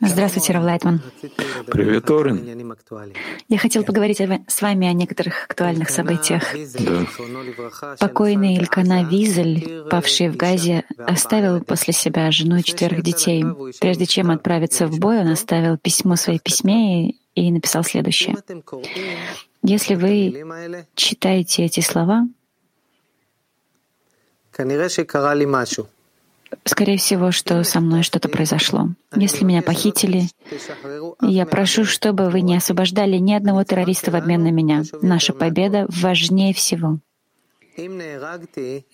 Здравствуйте, Рав Лайтман. Привет, Орен. Я хотел поговорить с вами о некоторых актуальных событиях. Да. Покойный Илькана Визель, павший в Газе, оставил после себя жену и четверых детей. Прежде чем отправиться в бой, он оставил письмо своей письме и, и написал следующее. Если вы читаете эти слова, Скорее всего, что со мной что-то произошло. Если меня похитили, я прошу, чтобы вы не освобождали ни одного террориста в обмен на меня. Наша победа важнее всего.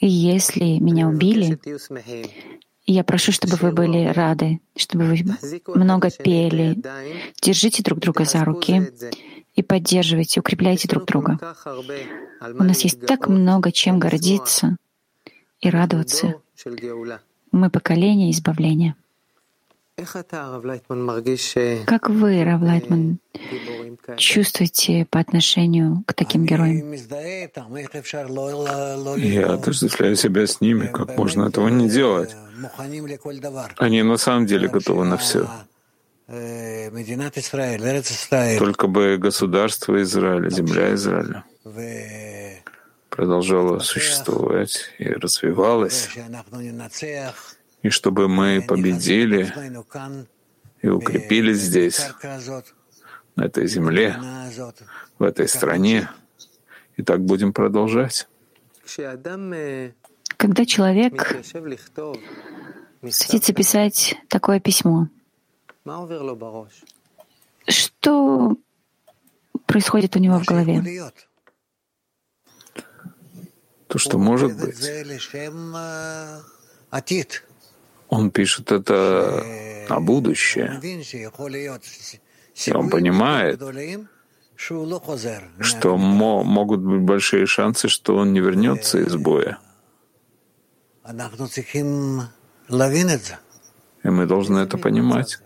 Если меня убили, я прошу, чтобы вы были рады, чтобы вы много пели. Держите друг друга за руки и поддерживайте, укрепляйте друг друга. У нас есть так много чем гордиться и радоваться. Мы поколение избавления. Как вы, Рав Лайтман, чувствуете по отношению к таким героям? Я отождествляю себя с ними. Как можно этого не делать? Они на самом деле готовы на все. Только бы государство Израиля, земля Израиля продолжала существовать и развивалась, и чтобы мы победили и укрепились здесь, на этой земле, в этой стране, и так будем продолжать. Когда человек садится писать такое письмо, что происходит у него в голове? То, что может быть. Он пишет это на будущее. И он понимает, что мо могут быть большие шансы, что он не вернется из боя. И мы должны это понимать.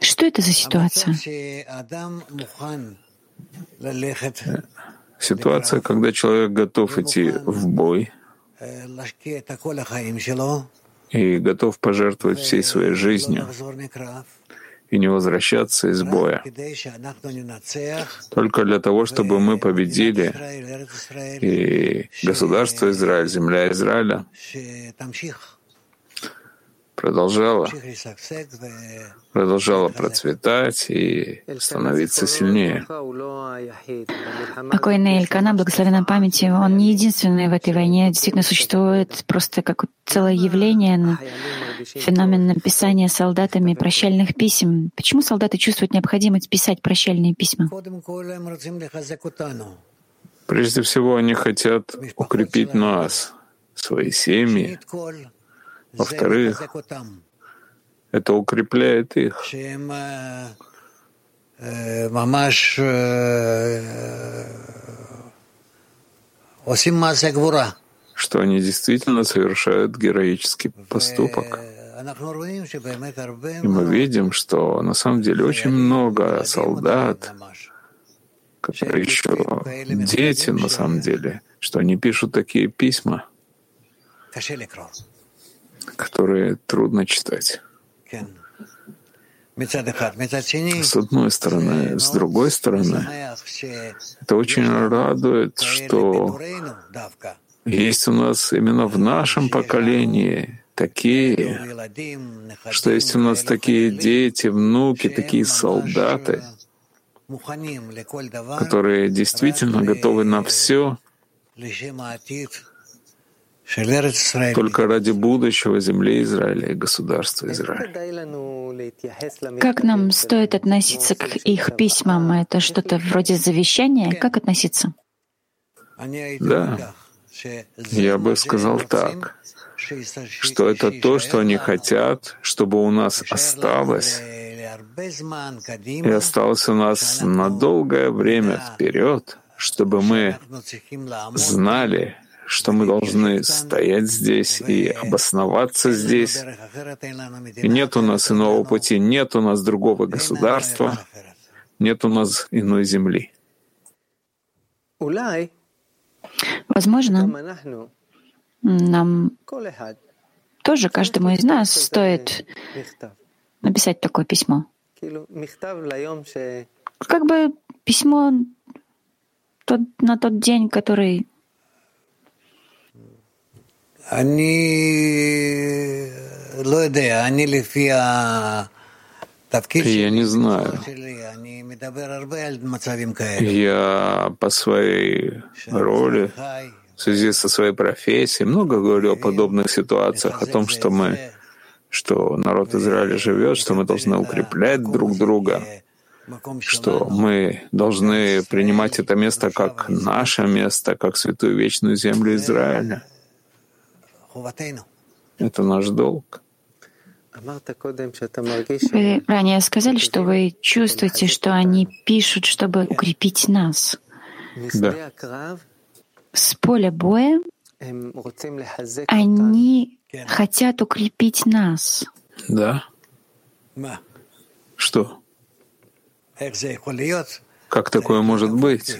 Что это за ситуация? Ситуация, когда человек готов идти в бой и готов пожертвовать всей своей жизнью и не возвращаться из боя. Только для того, чтобы мы победили и государство Израиль, земля Израиля продолжала, продолжала процветать и становиться сильнее. Покойный Элькана, благословенной памяти, он не единственный в этой войне, действительно существует просто как целое явление, феномен написания солдатами прощальных писем. Почему солдаты чувствуют необходимость писать прощальные письма? Прежде всего, они хотят укрепить нас, свои семьи, во-вторых, это укрепляет их. Что они действительно совершают героический поступок. И мы видим, что на самом деле очень много солдат, которые еще дети на самом деле, что они пишут такие письма которые трудно читать. С одной стороны. С другой стороны, это очень радует, что есть у нас именно в нашем поколении такие, что есть у нас такие дети, внуки, такие солдаты, которые действительно готовы на все, только ради будущего земли Израиля и государства Израиля. Как нам стоит относиться к их письмам? Это что-то вроде завещания? Как относиться? Да, я бы сказал так, что это то, что они хотят, чтобы у нас осталось, и осталось у нас на долгое время вперед, чтобы мы знали, что мы должны стоять здесь и обосноваться здесь. И нет у нас иного пути, нет у нас другого государства, нет у нас иной земли. Возможно, нам тоже каждому из нас стоит написать такое письмо. Как бы письмо тот, на тот день, который я не знаю. Я по своей роли, в связи со своей профессией, много говорю о подобных ситуациях, о том, что мы, что народ Израиля живет, что мы должны укреплять друг друга, что мы должны принимать это место как наше место, как святую вечную землю Израиля. Это наш долг. Вы ранее сказали, что вы чувствуете, что они пишут, чтобы укрепить нас. Да. С поля боя они хотят укрепить нас. Да. Что? Как такое может быть?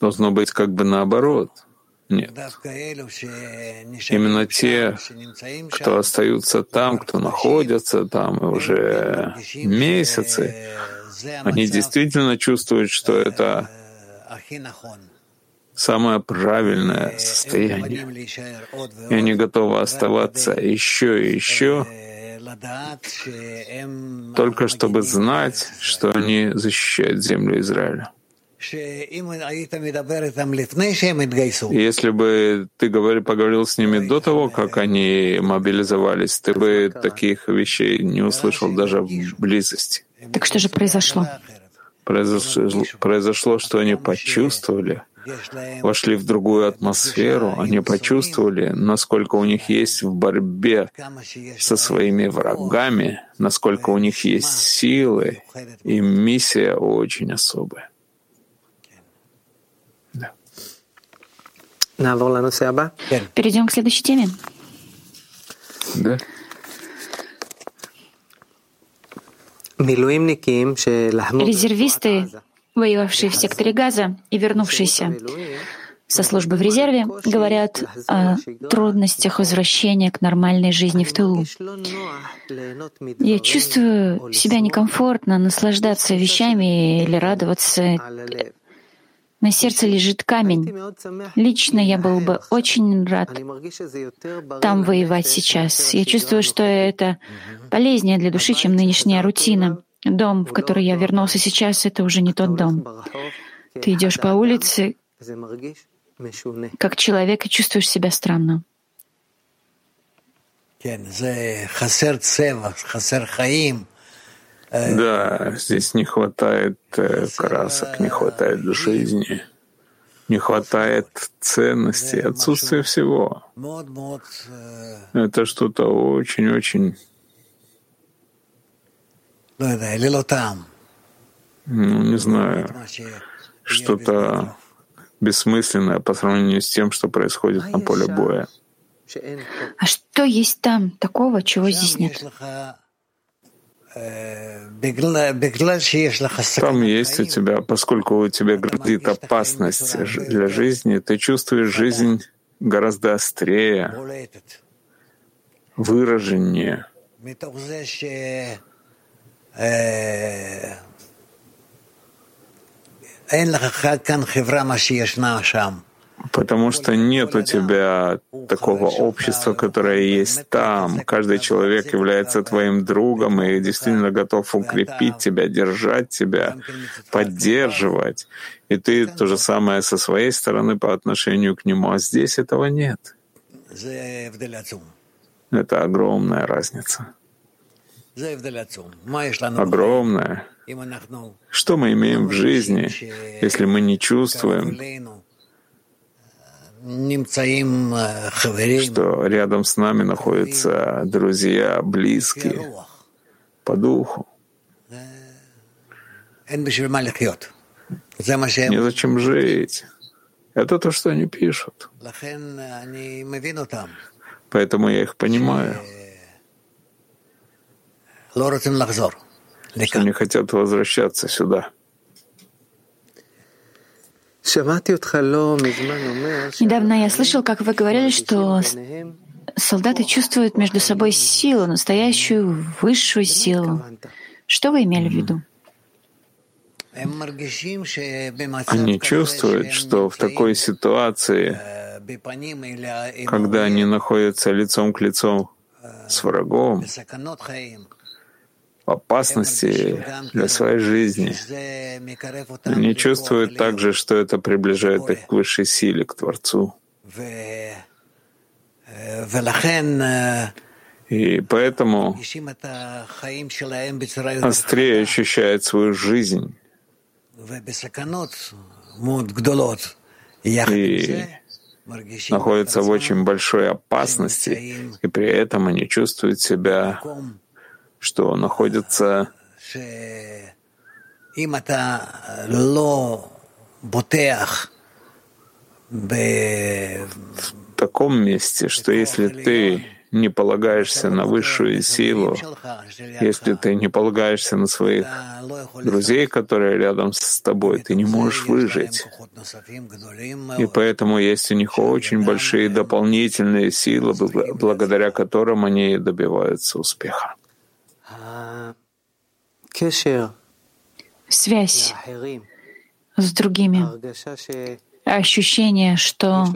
Должно быть как бы наоборот. Нет. Именно те, кто остаются там, кто находится там уже месяцы, они действительно чувствуют, что это самое правильное состояние. И они готовы оставаться еще и еще, только чтобы знать, что они защищают землю Израиля. Если бы ты говорил, поговорил с ними до того, как они мобилизовались, ты бы таких вещей не услышал даже в близости. Так что же произошло? Произошло, произошло что они почувствовали, вошли в другую атмосферу, они почувствовали, насколько у них есть в борьбе со своими врагами, насколько у них есть силы, и миссия очень особая. Перейдем к следующей теме. Да. Резервисты, воевавшие в секторе Газа. И вернувшиеся со службы в резерве, говорят о трудностях возвращения к нормальной жизни в тылу. Я чувствую себя некомфортно наслаждаться вещами или радоваться на сердце лежит камень. Лично я был бы очень рад там воевать сейчас. Я чувствую, что это полезнее для души, чем нынешняя рутина. Дом, в который я вернулся сейчас, это уже не тот дом. Ты идешь по улице, как человек, и чувствуешь себя странно. Да, здесь не хватает э, красок, не хватает жизни, не хватает ценности, отсутствие всего. Это что-то очень-очень... Ну, не знаю, что-то бессмысленное по сравнению с тем, что происходит на поле боя. А что есть там такого, чего здесь нет? Там есть у тебя, поскольку у тебя грозит опасность для жизни, ты чувствуешь жизнь гораздо острее, выраженнее. Потому что нет у тебя такого общества, которое есть там. Каждый человек является твоим другом и действительно готов укрепить тебя, держать тебя, поддерживать. И ты то же самое со своей стороны по отношению к нему. А здесь этого нет. Это огромная разница. Огромная. Что мы имеем в жизни, если мы не чувствуем, что рядом с нами находятся друзья, близкие по духу. Незачем жить. Это то, что они пишут. Поэтому я их понимаю. Что не хотят возвращаться сюда. Недавно я слышал, как вы говорили, что солдаты чувствуют между собой силу, настоящую высшую силу. Что вы имели в виду? Они чувствуют, что в такой ситуации, когда они находятся лицом к лицу с врагом, опасности для своей жизни, они чувствуют также, что это приближает их к высшей силе, к Творцу. И поэтому острее ощущает свою жизнь и находятся в очень большой опасности, и при этом они чувствуют себя, что находятся в таком месте, что если ты не полагаешься на высшую силу, если ты не полагаешься на своих друзей, которые рядом с тобой, ты не можешь выжить. И поэтому есть у них очень большие дополнительные силы, благодаря которым они добиваются успеха. Связь с другими, ощущение, что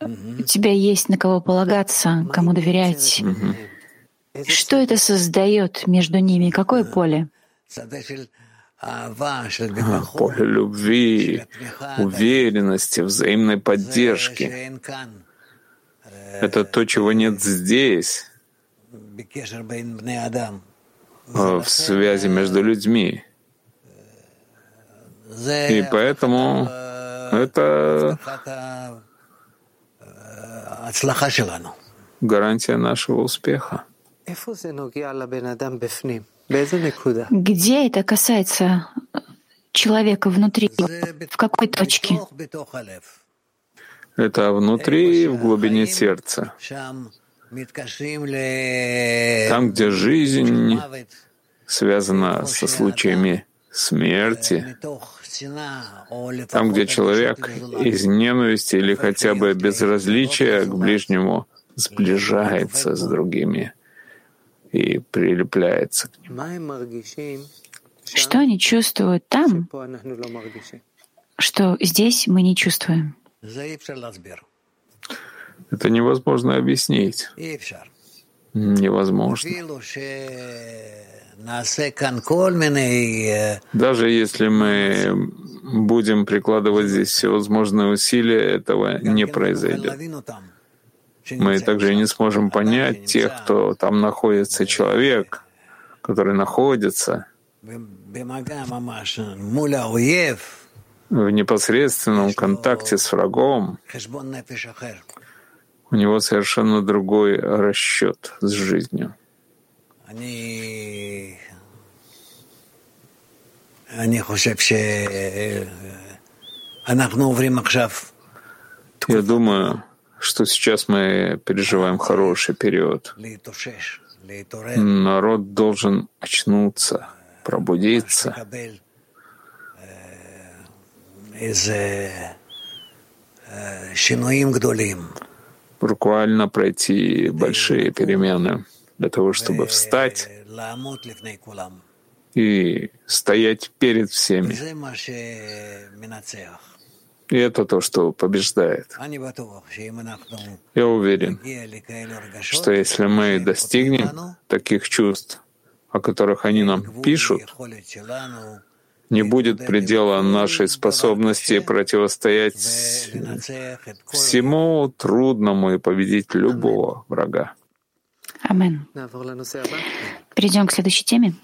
у тебя есть на кого полагаться, кому доверять. Что это создает между ними? Какое поле? Поле любви, уверенности, взаимной поддержки. Это то, чего нет здесь, в связи между людьми. И поэтому это гарантия нашего успеха. Где это касается человека внутри? В какой точке? Это внутри, в глубине сердца. Там, где жизнь связана со случаями смерти, там, где человек из ненависти или хотя бы безразличия к ближнему сближается с другими и прилепляется к ним. Что они чувствуют там, что здесь мы не чувствуем? Это невозможно объяснить. Невозможно. Даже если мы будем прикладывать здесь всевозможные усилия, этого не произойдет. Мы также не сможем понять тех, кто там находится, человек, который находится в непосредственном контакте с врагом, у него совершенно другой расчет с жизнью. Я думаю, что сейчас мы переживаем хороший период. Народ должен очнуться, пробудиться. Буквально пройти большие перемены для того, чтобы встать и стоять перед всеми. И это то, что побеждает. Я уверен, что если мы достигнем таких чувств, о которых они нам пишут, не будет предела нашей способности противостоять всему трудному и победить любого врага. Амен. Перейдем к следующей теме.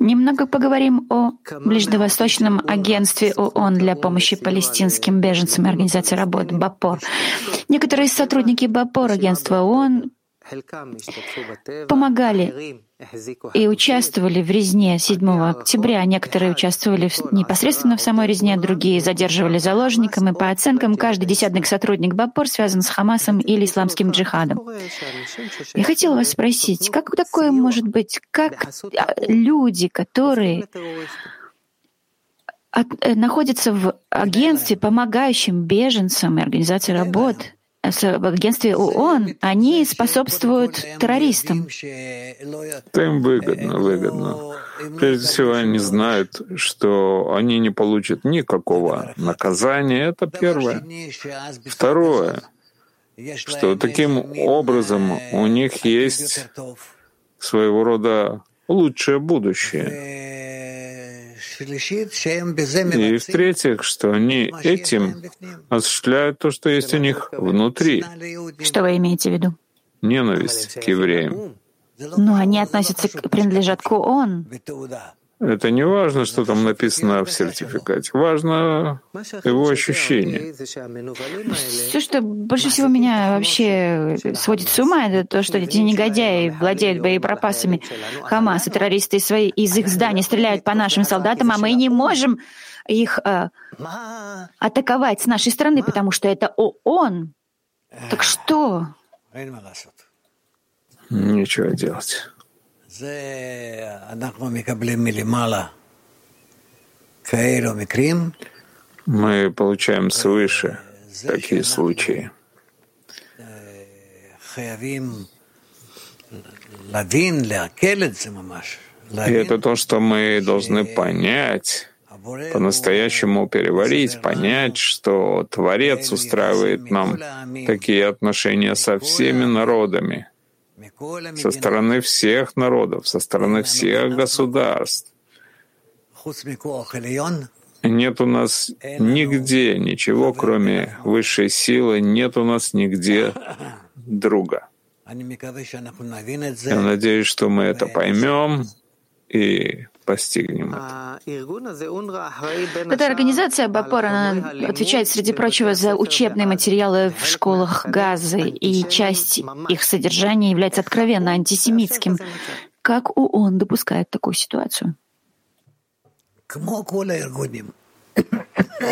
Немного поговорим о Ближневосточном агентстве ООН для помощи палестинским беженцам и организации работ БАПОР. Некоторые сотрудники БАПОР, агентства ООН, помогали и участвовали в резне 7 октября. Некоторые участвовали непосредственно в самой резне, другие задерживали заложником, и по оценкам каждый десятник сотрудник БАПОР связан с Хамасом или исламским джихадом. Я хотела вас спросить, как такое может быть, как люди, которые от, находятся в агентстве, помогающем беженцам и организации работ, в агентстве ООН, они способствуют террористам. Это им выгодно, выгодно. Прежде всего, они знают, что они не получат никакого наказания. Это первое. Второе, что таким образом у них есть своего рода лучшее будущее. И в-третьих, что они этим осуществляют то, что есть у них внутри. Что вы имеете в виду? Ненависть к евреям. Но они относятся, принадлежат к ООН. Это не важно, что там написано в сертификате. Важно его ощущение. Все, что больше всего меня вообще сводит с ума, это то, что эти негодяи владеют боеприпасами Хамас и террористы свои из их зданий стреляют по нашим солдатам, а мы не можем их э, атаковать с нашей стороны, потому что это ООН. Так что? Нечего делать. Мы получаем свыше такие случаи. И это то, что мы должны понять, по-настоящему переварить, понять, что Творец устраивает нам такие отношения со всеми народами — со стороны всех народов, со стороны всех государств. Нет у нас нигде ничего, кроме высшей силы, нет у нас нигде друга. Я надеюсь, что мы это поймем и постигнем это. Эта организация Бапор, она отвечает, среди прочего, за учебные материалы в школах Газы, и часть их содержания является откровенно антисемитским. Как ООН допускает такую ситуацию?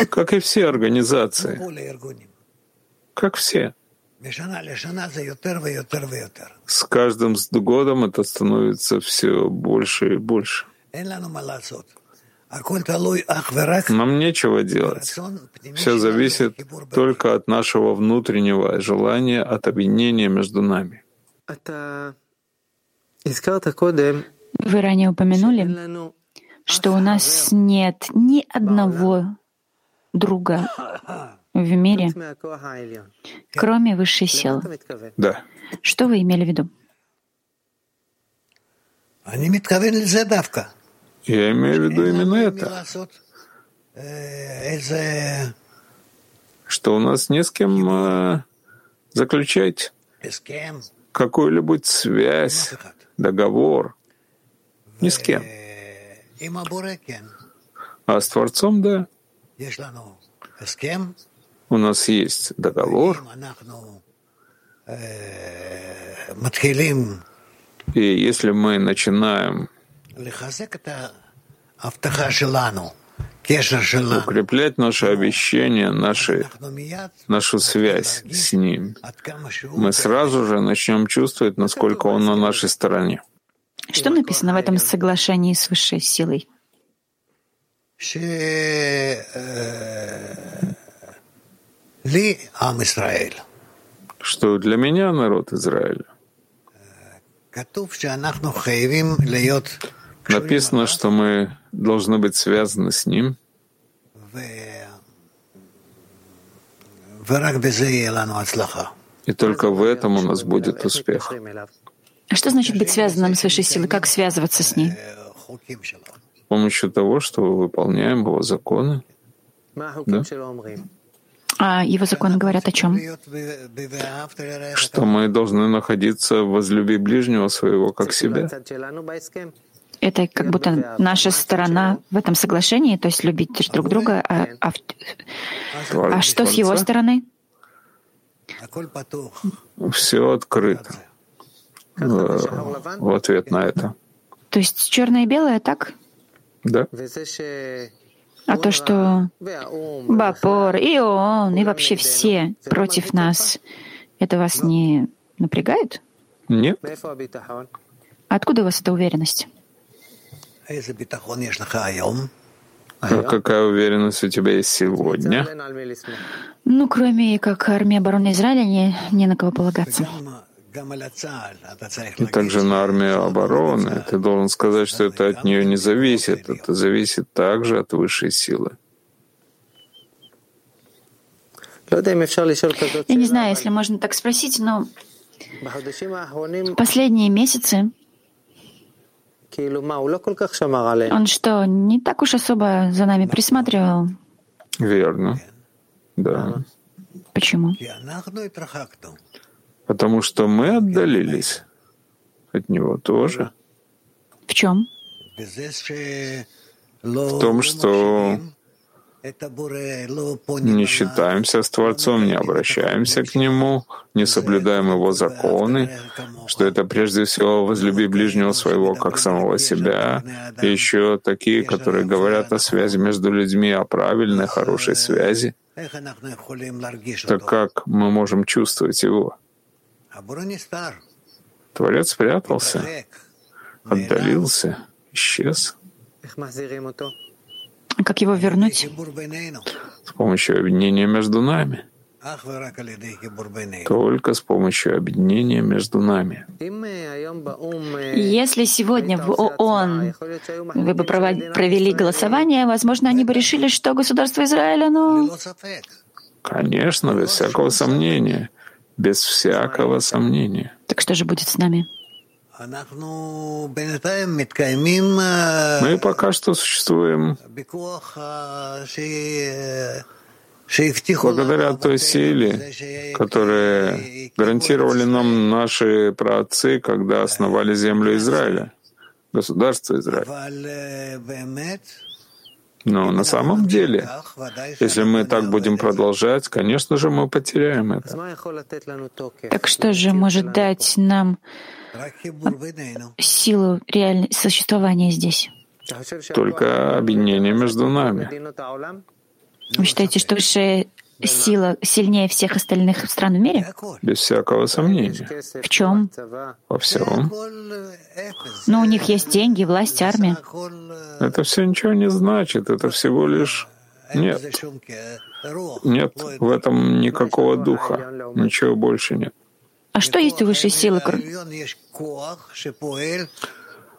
Как и все организации. Как все. С каждым годом это становится все больше и больше. Нам нечего делать. Все зависит только от нашего внутреннего желания, от объединения между нами. Вы ранее упомянули, что у нас нет ни одного друга в мире, кроме высшей силы. Да. Что вы имели в виду? Я имею в виду именно это, что у нас не с кем э, заключать? Какую-либо связь, договор. Ни с кем. А с Творцом, да. У нас есть договор. И если мы начинаем укреплять наше обещание, наши, нашу связь с Ним, мы сразу же начнем чувствовать, насколько Он на нашей стороне. Что написано в этом соглашении с высшей силой? Что для меня народ Израиля Написано, что мы должны быть связаны с Ним. И только в этом у нас будет успех. А что значит быть связанным с высшей силой? Как связываться с ней? С помощью того, что мы выполняем его законы. Да? А его законы говорят о чем? Что мы должны находиться в возлюби ближнего своего как себя. Это как будто наша сторона в этом соглашении, то есть любить друг друга, а, а, а что с его стороны? Все открыто в ответ на это. То есть черное и белое, так? Да. А то, что Бапор и он, и вообще все против нас, это вас не напрягает? Нет. Откуда у вас эта уверенность? А какая уверенность у тебя есть сегодня? Ну, кроме как армии обороны Израиля, не, не на кого полагаться. И также на армию обороны ты должен сказать, что это от нее не зависит. Это зависит также от высшей силы. Я не знаю, если можно так спросить, но последние месяцы он что, не так уж особо за нами присматривал? Верно. Да. Почему? Потому что мы отдалились от него тоже. В чем? В том, что не считаемся с Творцом, не обращаемся к Нему, не соблюдаем Его законы, что это прежде всего возлюби ближнего своего как самого себя, и еще такие, которые говорят о связи между людьми, о правильной, хорошей связи. Так как мы можем чувствовать Его? Творец спрятался, отдалился, исчез. Как его вернуть? С помощью объединения между нами. Только с помощью объединения между нами. Если сегодня в ООН вы бы провели голосование, возможно, они бы решили, что государство Израиля, ну... Конечно, без всякого сомнения. Без всякого сомнения. Так что же будет с нами? Мы пока что существуем. благодаря той силе, которую гарантировали нам наши праотцы, когда основали землю Израиля, государство Израиля. Но на самом деле, если мы так будем продолжать, конечно же, мы потеряем это. Так что же может дать нам силу реального существования здесь? Только объединение между нами. Вы считаете, что высшая сила сильнее всех остальных стран в мире? Без всякого сомнения. В чем? Во всем. Но у них есть деньги, власть, армия. Это все ничего не значит. Это всего лишь нет. Нет в этом никакого духа. Ничего больше нет. А что есть у высшей силы?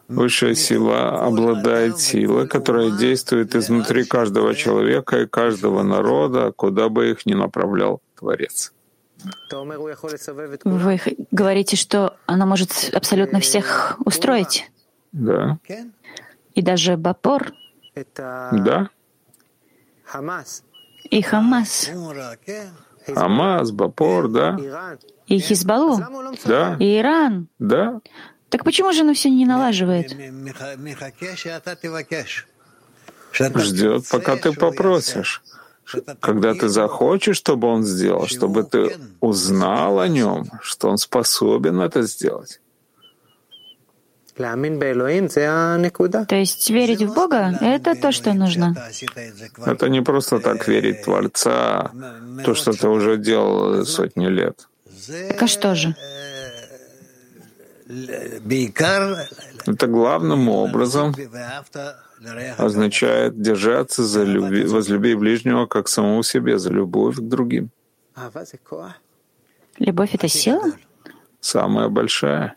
Высшая сила обладает силой, которая действует изнутри каждого человека и каждого народа, куда бы их ни направлял Творец. Вы говорите, что она может абсолютно всех устроить? Да. И даже Бапор? Да. И Хамас? Хамас, Бапор, да. И Хизбаллу? Да. И Иран? Да. Так почему же оно все не налаживает? Ждет, пока ты попросишь. Когда ты захочешь, чтобы он сделал, чтобы ты узнал о нем, что он способен это сделать. То есть верить в Бога — это то, что нужно. Это не просто так верить в Творца, то, что ты уже делал сотни лет. Так а что же? Это главным образом означает держаться за люби, возлюби ближнего как самого себе, за любовь к другим. Любовь — это сила? Самая большая.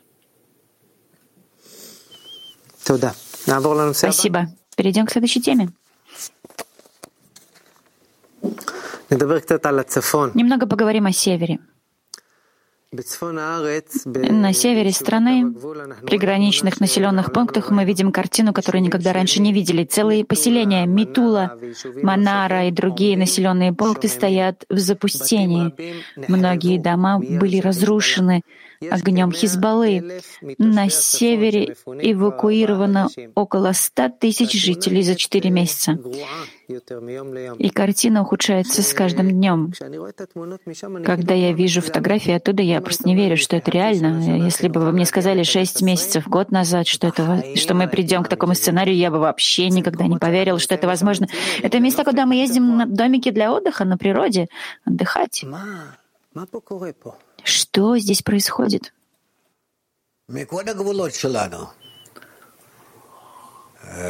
Спасибо. Перейдем к следующей теме. Немного поговорим о севере. На севере страны, приграничных населенных пунктах, мы видим картину, которую никогда раньше не видели. Целые поселения Митула, Манара и другие населенные пункты стоят в запустении. Многие дома были разрушены, огнем Хизбаллы. На севере эвакуировано около 100 тысяч жителей за 4 месяца. И картина ухудшается с каждым днем. Когда я вижу фотографии оттуда, я просто не верю, что это реально. Если бы вы мне сказали 6 месяцев, год назад, что, это, что мы придем к такому сценарию, я бы вообще никогда не поверил, что это возможно. Это место, куда мы ездим на домики для отдыха на природе, отдыхать. Что здесь происходит?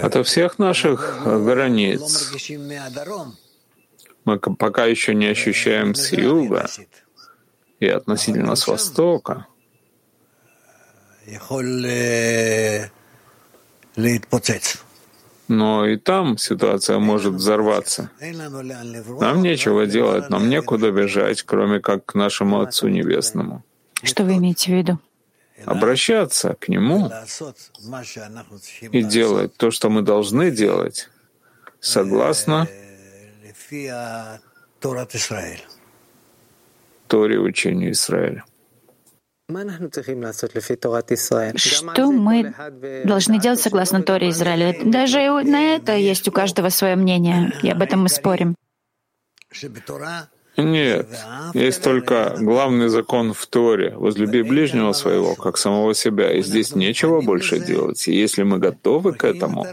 Ото всех наших границ мы пока еще не ощущаем с юга и относительно с востока, но и там ситуация может взорваться. Нам нечего делать, нам некуда бежать, кроме как к нашему Отцу Небесному. Что вы имеете в виду? Обращаться к Нему и делать то, что мы должны делать, согласно Торе учению Израиля. Что мы должны делать согласно Торе Израиля? Даже на это есть у каждого свое мнение, и об этом мы спорим. Нет, есть только главный закон в Торе — возлюби ближнего своего, как самого себя, и здесь нечего больше делать. И если мы готовы к этому,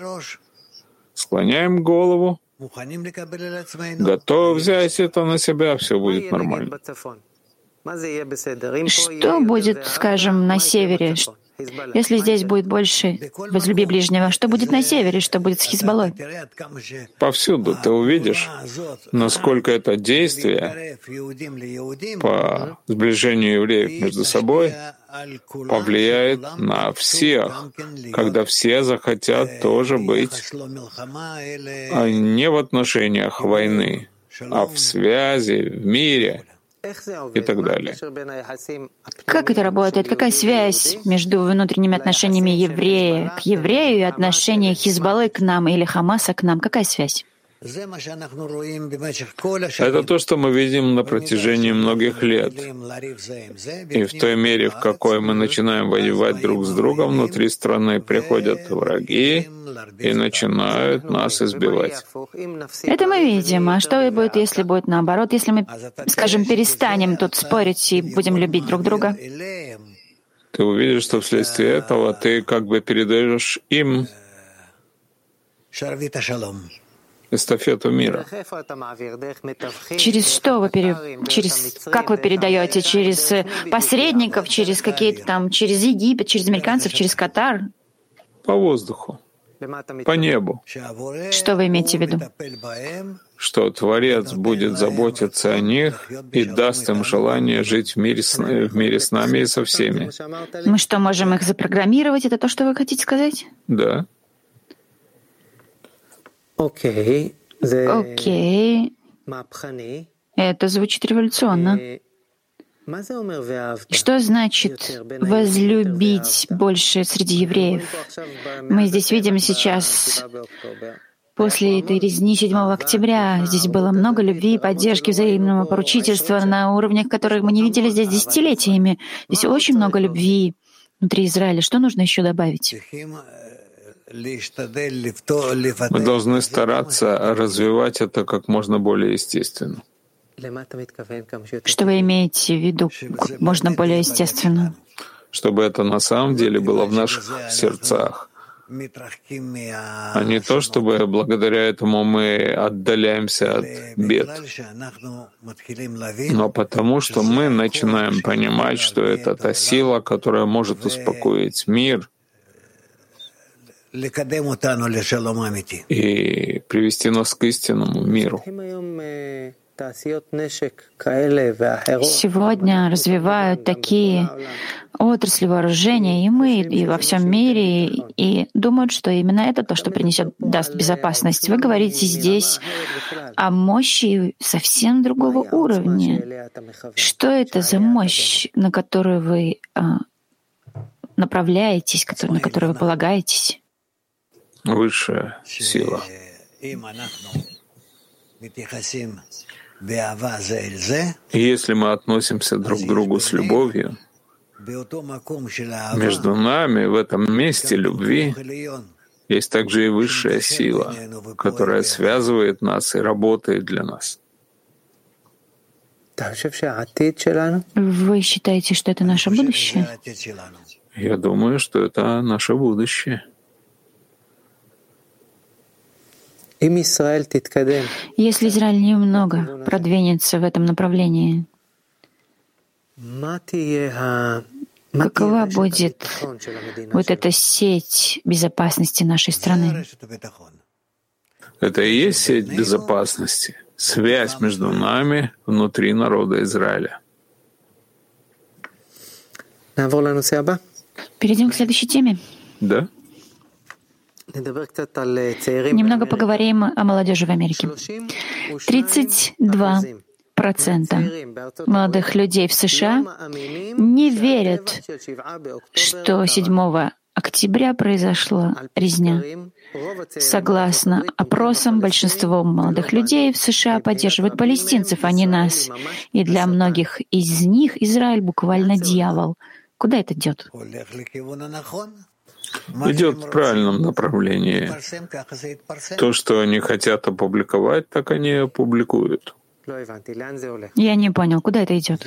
склоняем голову, готовы взять это на себя, все будет нормально. Что будет, скажем, на севере? Если здесь будет больше возлюби ближнего, что будет на севере, что будет с Хизбаллой? Повсюду ты увидишь, насколько это действие по сближению евреев между собой повлияет на всех, когда все захотят тоже быть а не в отношениях войны, а в связи, в мире — и так далее. Как это работает? Какая связь между внутренними отношениями еврея к еврею и отношения Хизбаллы к нам или Хамаса к нам? Какая связь? Это то, что мы видим на протяжении многих лет. И в той мере, в какой мы начинаем воевать друг с другом, внутри страны приходят враги и начинают нас избивать. Это мы видим. А что будет, если будет наоборот? Если мы, скажем, перестанем тут спорить и будем любить друг друга? Ты увидишь, что вследствие этого ты как бы передаешь им эстафету мира. Через что вы пере... через как вы передаете? Через э, посредников, через какие-то там, через Египет, через американцев, через Катар? По воздуху, по небу. Что вы имеете в виду? Что Творец будет заботиться о них и даст им желание жить в мире, с, в мире с нами и со всеми. Мы что, можем их запрограммировать? Это то, что вы хотите сказать? Да. Окей. Окей. Это звучит революционно. Что значит возлюбить больше среди евреев? Мы здесь видим сейчас, после этой резни 7 октября, здесь было много любви, поддержки, взаимного поручительства на уровнях, которых мы не видели здесь десятилетиями. Здесь очень много любви внутри Израиля. Что нужно еще добавить? Мы должны стараться развивать это как можно более естественно. Что вы имеете в виду как можно более естественно? Чтобы это на самом деле было в наших сердцах, а не то, чтобы благодаря этому мы отдаляемся от бед, но потому что мы начинаем понимать, что это та сила, которая может успокоить мир — и привести нас к истинному миру. Сегодня развивают такие отрасли вооружения, и мы, и во всем мире, и, думают, что именно это то, что принесет, даст безопасность. Вы говорите здесь о мощи совсем другого уровня. Что это за мощь, на которую вы а, направляетесь, на которую вы полагаетесь? Высшая сила. Если мы относимся друг к другу с любовью, между нами в этом месте любви есть также и высшая сила, которая связывает нас и работает для нас. Вы считаете, что это наше будущее? Я думаю, что это наше будущее. Если Израиль немного продвинется в этом направлении, какова будет вот эта сеть безопасности нашей страны? Это и есть сеть безопасности, связь между нами внутри народа Израиля. Перейдем к следующей теме. Да. Немного поговорим о молодежи в Америке. 32 процента молодых людей в США не верят, что 7 октября произошла резня. Согласно опросам, большинство молодых людей в США поддерживают палестинцев, а не нас. И для многих из них Израиль буквально дьявол. Куда это идет? Идет в правильном направлении. То, что они хотят опубликовать, так они опубликуют. Я не понял, куда это идет?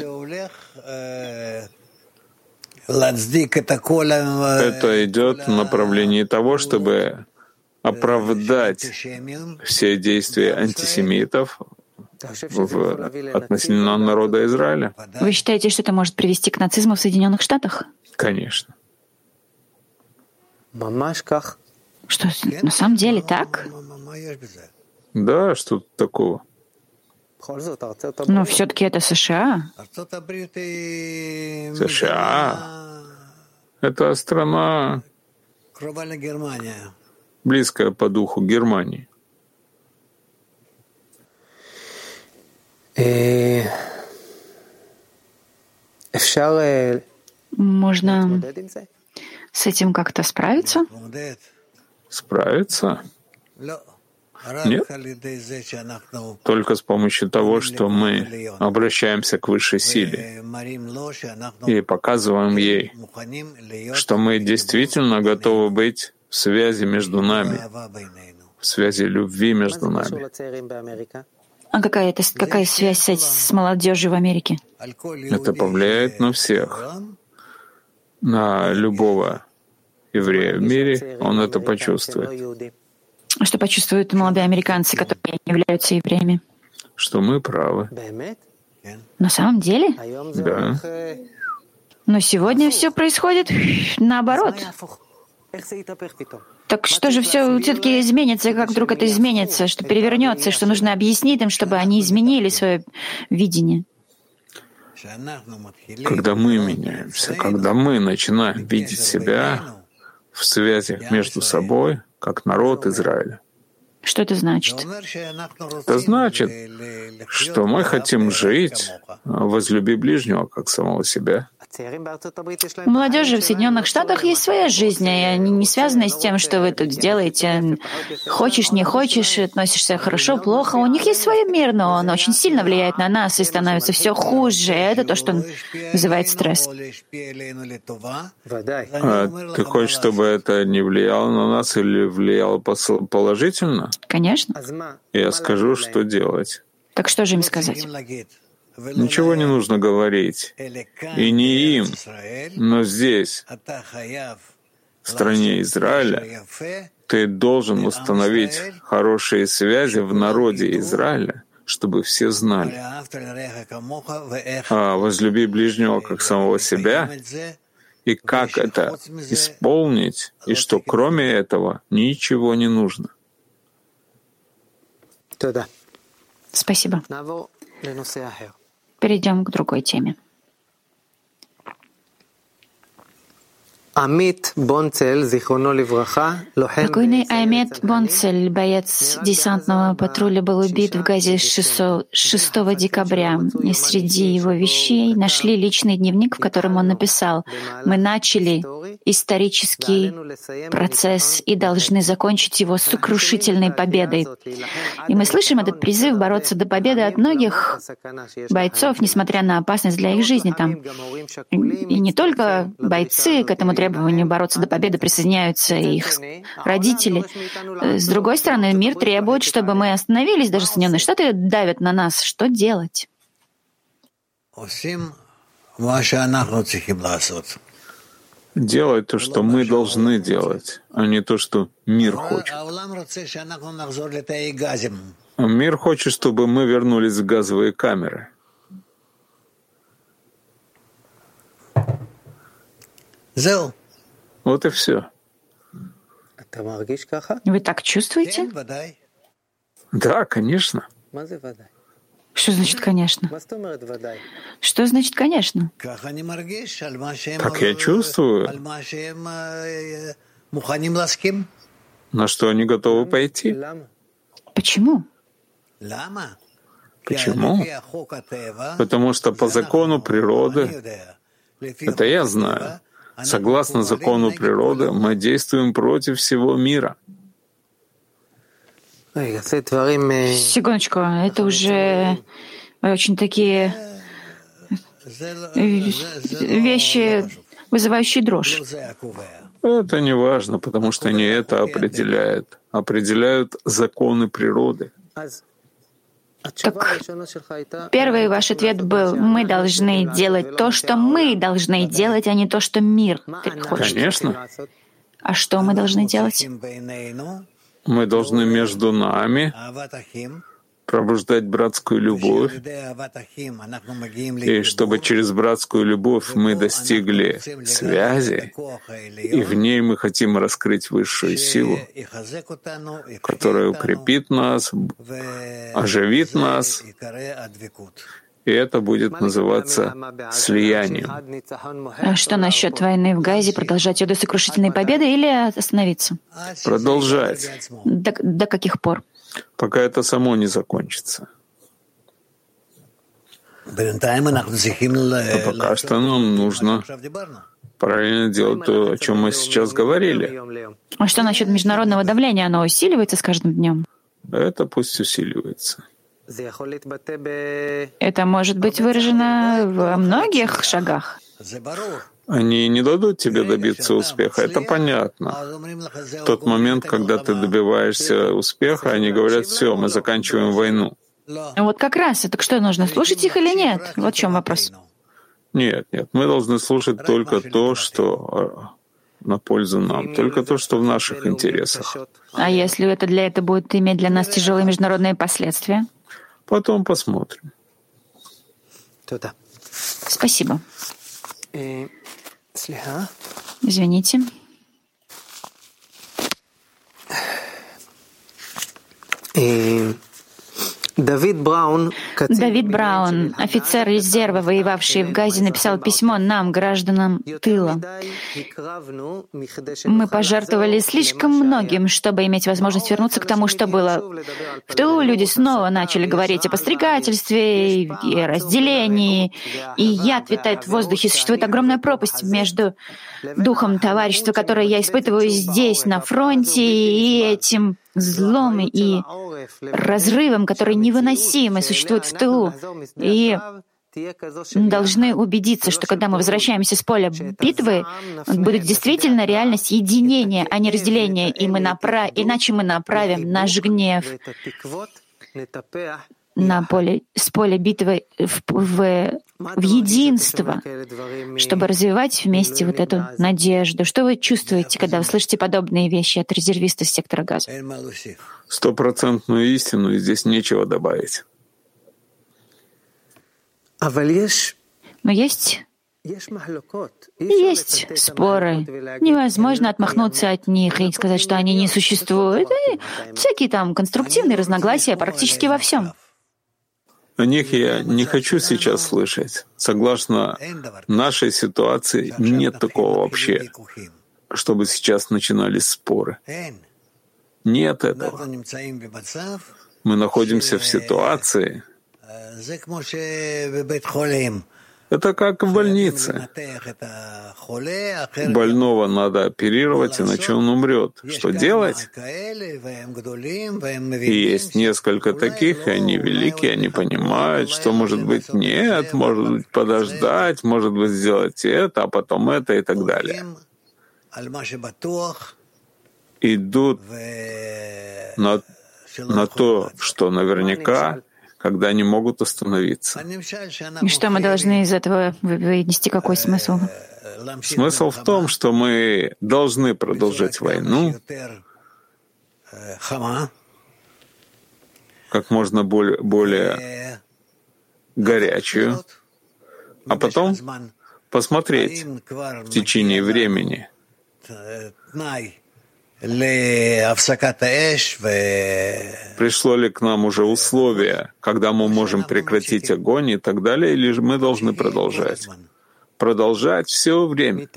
Это идет в направлении того, чтобы оправдать все действия антисемитов в относительно народа Израиля. Вы считаете, что это может привести к нацизму в Соединенных Штатах? Конечно. Что, на самом деле так? Да, что тут такого? Но все-таки это США. США — это страна, близкая по духу Германии. Можно с этим как-то справиться? Справиться? Нет. Только с помощью того, что мы обращаемся к высшей силе и показываем ей, что мы действительно готовы быть в связи между нами, в связи любви между нами. А какая это какая связь с, с молодежью в Америке? Это повлияет на всех, на любого еврея в мире, он это почувствует. Что почувствуют молодые американцы, которые не являются евреями? Что мы правы. На самом деле? Да. Но сегодня все происходит наоборот. Так что же все все-таки изменится, как вдруг это изменится, что перевернется, что нужно объяснить им, чтобы они изменили свое видение? Когда мы меняемся, когда мы начинаем видеть себя в связях между собой, как народ Израиля. Что это значит? Это значит, что мы хотим жить, возлюби ближнего, как самого себя. У молодежи в Соединенных Штатах есть своя жизнь, и они не связаны с тем, что вы тут делаете. Хочешь, не хочешь, относишься хорошо, плохо. У них есть свой мир, но он очень сильно влияет на нас и становится все хуже. Это то, что вызывает стресс. А ты хочешь, чтобы это не влияло на нас или влияло положительно? Конечно. Я скажу, что делать. Так что же им сказать? Ничего не нужно говорить. И не им, но здесь, в стране Израиля, ты должен установить хорошие связи в народе Израиля, чтобы все знали. А возлюби ближнего как самого себя, и как это исполнить, и что кроме этого ничего не нужно. Спасибо. Перейдем к другой теме. Амит Бонцель, Покойный Амит Бонцель, боец десантного патруля, был убит в Газе 6, 6 декабря. И среди его вещей нашли личный дневник, в котором он написал «Мы начали исторический процесс и должны закончить его сукрушительной победой». И мы слышим этот призыв бороться до победы от многих бойцов, несмотря на опасность для их жизни там. И не только бойцы к этому требованию бороться до победы присоединяются их родители. С другой стороны, мир требует, чтобы мы остановились, даже Соединенные Штаты давят на нас. Что делать? Делать то, что мы должны делать, а не то, что мир хочет. Мир хочет, чтобы мы вернулись в газовые камеры. Вот и все. Вы так чувствуете? Да, конечно. Что значит «конечно»? Что значит «конечно»? Так я чувствую. На что они готовы пойти? Почему? Почему? Потому что по закону природы, это я знаю, согласно закону природы, мы действуем против всего мира. Секундочку, это уже очень такие вещи, вызывающие дрожь. Это не важно, потому что не это определяет. Определяют законы природы. Так первый ваш ответ был, мы должны делать то, что мы должны делать, а не то, что мир хочет. Конечно. А что мы должны делать? Мы должны между нами пробуждать братскую любовь, и чтобы через братскую любовь мы достигли связи, и в ней мы хотим раскрыть высшую силу, которая укрепит нас, оживит нас, и это будет называться слиянием. А что насчет войны в Газе? Продолжать ее до сокрушительной победы или остановиться? Продолжать. До, до каких пор? Пока это само не закончится. Но пока что нам нужно правильно делать то, о чем мы сейчас говорили. А что насчет международного давления? Оно усиливается с каждым днем? Это пусть усиливается. Это может быть выражено во многих шагах. Они не дадут тебе добиться успеха, это понятно. В тот момент, когда ты добиваешься успеха, они говорят, все, мы заканчиваем войну. Вот как раз, так что, нужно слушать их или нет? Вот в чем вопрос. Нет, нет, мы должны слушать только то, что э, на пользу нам, только то, что в наших интересах. А если это для этого будет иметь для нас тяжелые международные последствия? Потом посмотрим. Спасибо. Извините. Давид Браун, офицер резерва, воевавший в Газе, написал письмо нам, гражданам тыла. Мы пожертвовали слишком многим, чтобы иметь возможность вернуться к тому, что было. В тылу люди снова начали говорить о постригательстве и разделении, и яд витает в воздухе. Существует огромная пропасть между духом товарищества, которое я испытываю здесь, на фронте, и этим злом и разрывом, который невыносимо существует в тылу. И должны убедиться, что когда мы возвращаемся с поля битвы, будет действительно реальность единения, а не разделения, и мы направ... иначе мы направим наш гнев на поле, с поля битвы в, в, в единство, чтобы развивать вместе вот эту надежду. Что вы чувствуете, когда вы слышите подобные вещи от резервиста сектора газа? Стопроцентную истину, и здесь нечего добавить. Но есть есть споры. Невозможно отмахнуться от них и сказать, что они не существуют. И всякие там конструктивные разногласия практически во всем. О них я не хочу сейчас слышать. Согласно нашей ситуации, нет такого вообще, чтобы сейчас начинались споры. Нет этого. Мы находимся в ситуации, это как в больнице. Больного надо оперировать, иначе он умрет. Что делать? И есть несколько таких, и они великие, они понимают, что может быть нет, может быть подождать, может быть сделать это, а потом это и так далее. Идут на, на то, что наверняка когда они могут остановиться. И что мы должны из этого вынести? Какой смысл? Смысл в том, что мы должны продолжать войну как можно более, более горячую, а потом посмотреть в течение времени, Пришло ли к нам уже условие, когда мы можем прекратить огонь и так далее, или же мы должны продолжать? Продолжать все время.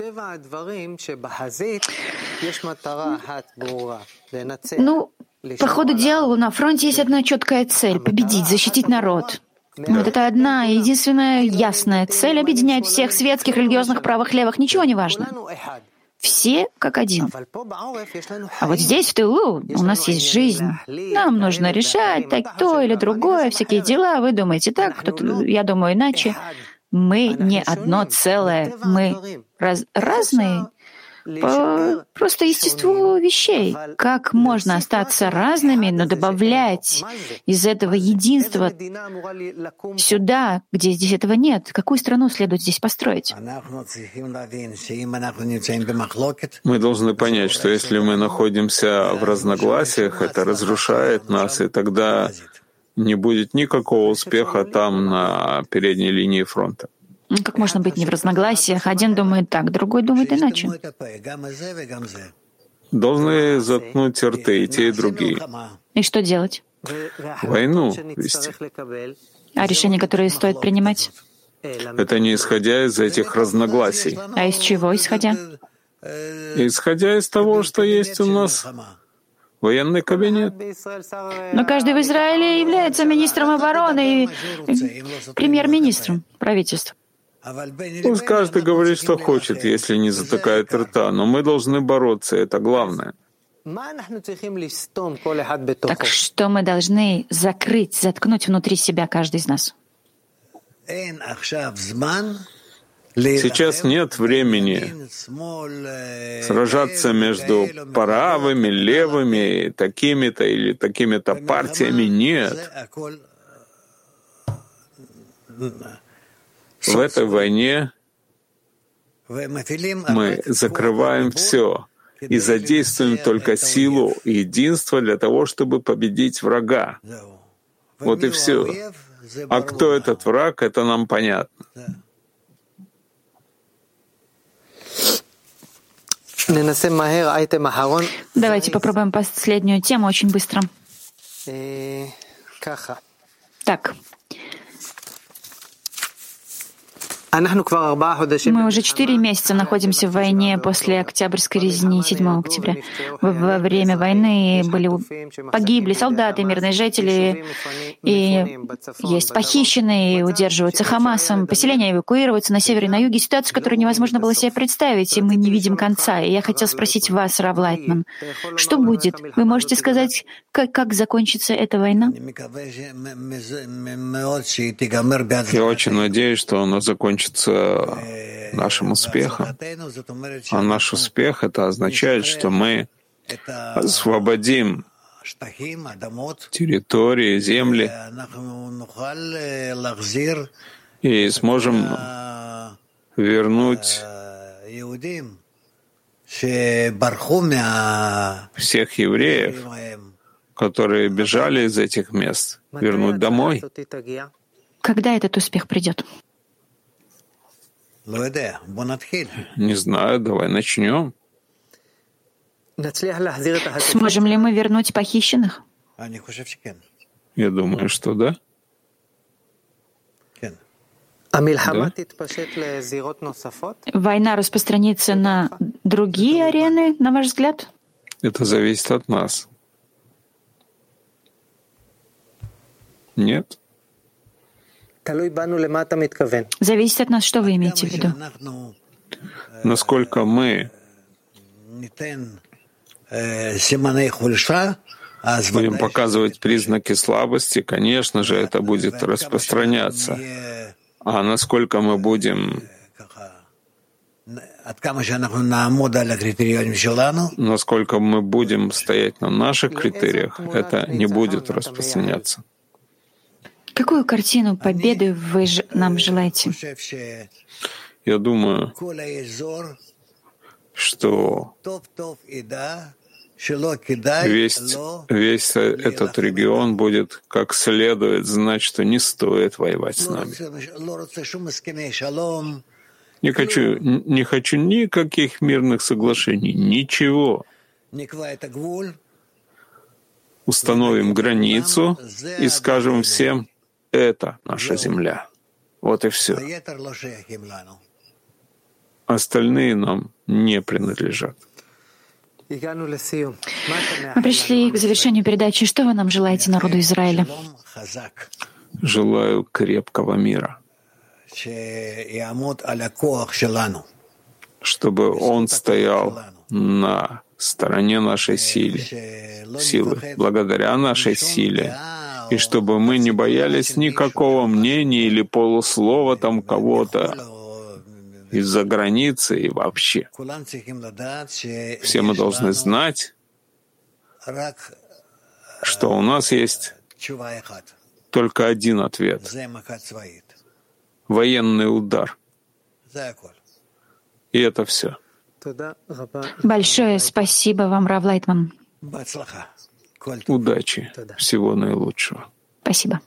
Ну, по ходу дела на фронте есть одна четкая цель — победить, защитить народ. Вот это одна единственная ясная цель объединяет всех светских, религиозных, правых, левых, ничего не важно. Все как один. А вот здесь, в тылу, у нас есть жизнь. Нам нужно решать так то или другое, всякие дела. Вы думаете так, кто-то, я думаю иначе. Мы не одно целое, мы раз, разные по просто естеству вещей. Как можно остаться разными, но добавлять из этого единства сюда, где здесь этого нет? Какую страну следует здесь построить? Мы должны понять, что если мы находимся в разногласиях, это разрушает нас, и тогда не будет никакого успеха там на передней линии фронта. Ну, как можно быть не в разногласиях? Один думает так, другой думает иначе. Должны заткнуть рты и те, и другие. И что делать? Войну вести. А решения, которые стоит принимать? Это не исходя из этих разногласий. А из чего исходя? Исходя из того, что есть у нас военный кабинет. Но каждый в Израиле является министром обороны и премьер-министром правительства. Пусть каждый говорит, что хочет, если не затыкает рта, но мы должны бороться, это главное. Так что мы должны закрыть, заткнуть внутри себя каждый из нас? Сейчас нет времени сражаться между правыми, левыми, такими-то или такими-то партиями. Нет. В этой войне мы закрываем все и задействуем только силу и единство для того, чтобы победить врага. Вот и все. А кто этот враг, это нам понятно. Давайте попробуем последнюю тему очень быстро. Так, Мы уже четыре месяца находимся в войне после Октябрьской резни 7 октября. Во время войны были погибли солдаты, мирные жители, и есть похищенные, и удерживаются Хамасом. Поселения эвакуируются на севере и на юге. Ситуацию, которую невозможно было себе представить, и мы не видим конца. И я хотел спросить вас, Рав Лайтман, что будет? Вы можете сказать, как, как закончится эта война? Я очень надеюсь, что она закончится закончится нашим успехом. А наш успех — это означает, что мы освободим территории, земли и сможем вернуть всех евреев, которые бежали из этих мест, вернуть домой. Когда этот успех придет? Не знаю, давай начнем. Сможем ли мы вернуть похищенных? Я думаю, что да. да. Война распространится на другие арены, на ваш взгляд? Это зависит от нас. Нет? Зависит от нас, что вы имеете в виду. Насколько мы будем показывать признаки слабости, конечно же, это будет распространяться. А насколько мы будем насколько мы будем стоять на наших критериях, это не будет распространяться. Какую картину победы вы нам желаете? Я думаю, что весь, весь этот регион будет как следует знать, что не стоит воевать с нами. Не хочу, не хочу никаких мирных соглашений, ничего. Установим границу и скажем всем, это наша земля. Вот и все. Остальные нам не принадлежат. Мы пришли к завершению передачи. Что вы нам желаете народу Израиля? Желаю крепкого мира, чтобы он стоял на стороне нашей силы, силы, благодаря нашей силе, и чтобы мы не боялись никакого мнения или полуслова там кого-то, из-за границы и вообще. Все мы должны знать, что у нас есть только один ответ — военный удар. И это все. Большое спасибо вам, Рав Лайтман. Удачи. Всего наилучшего. Спасибо.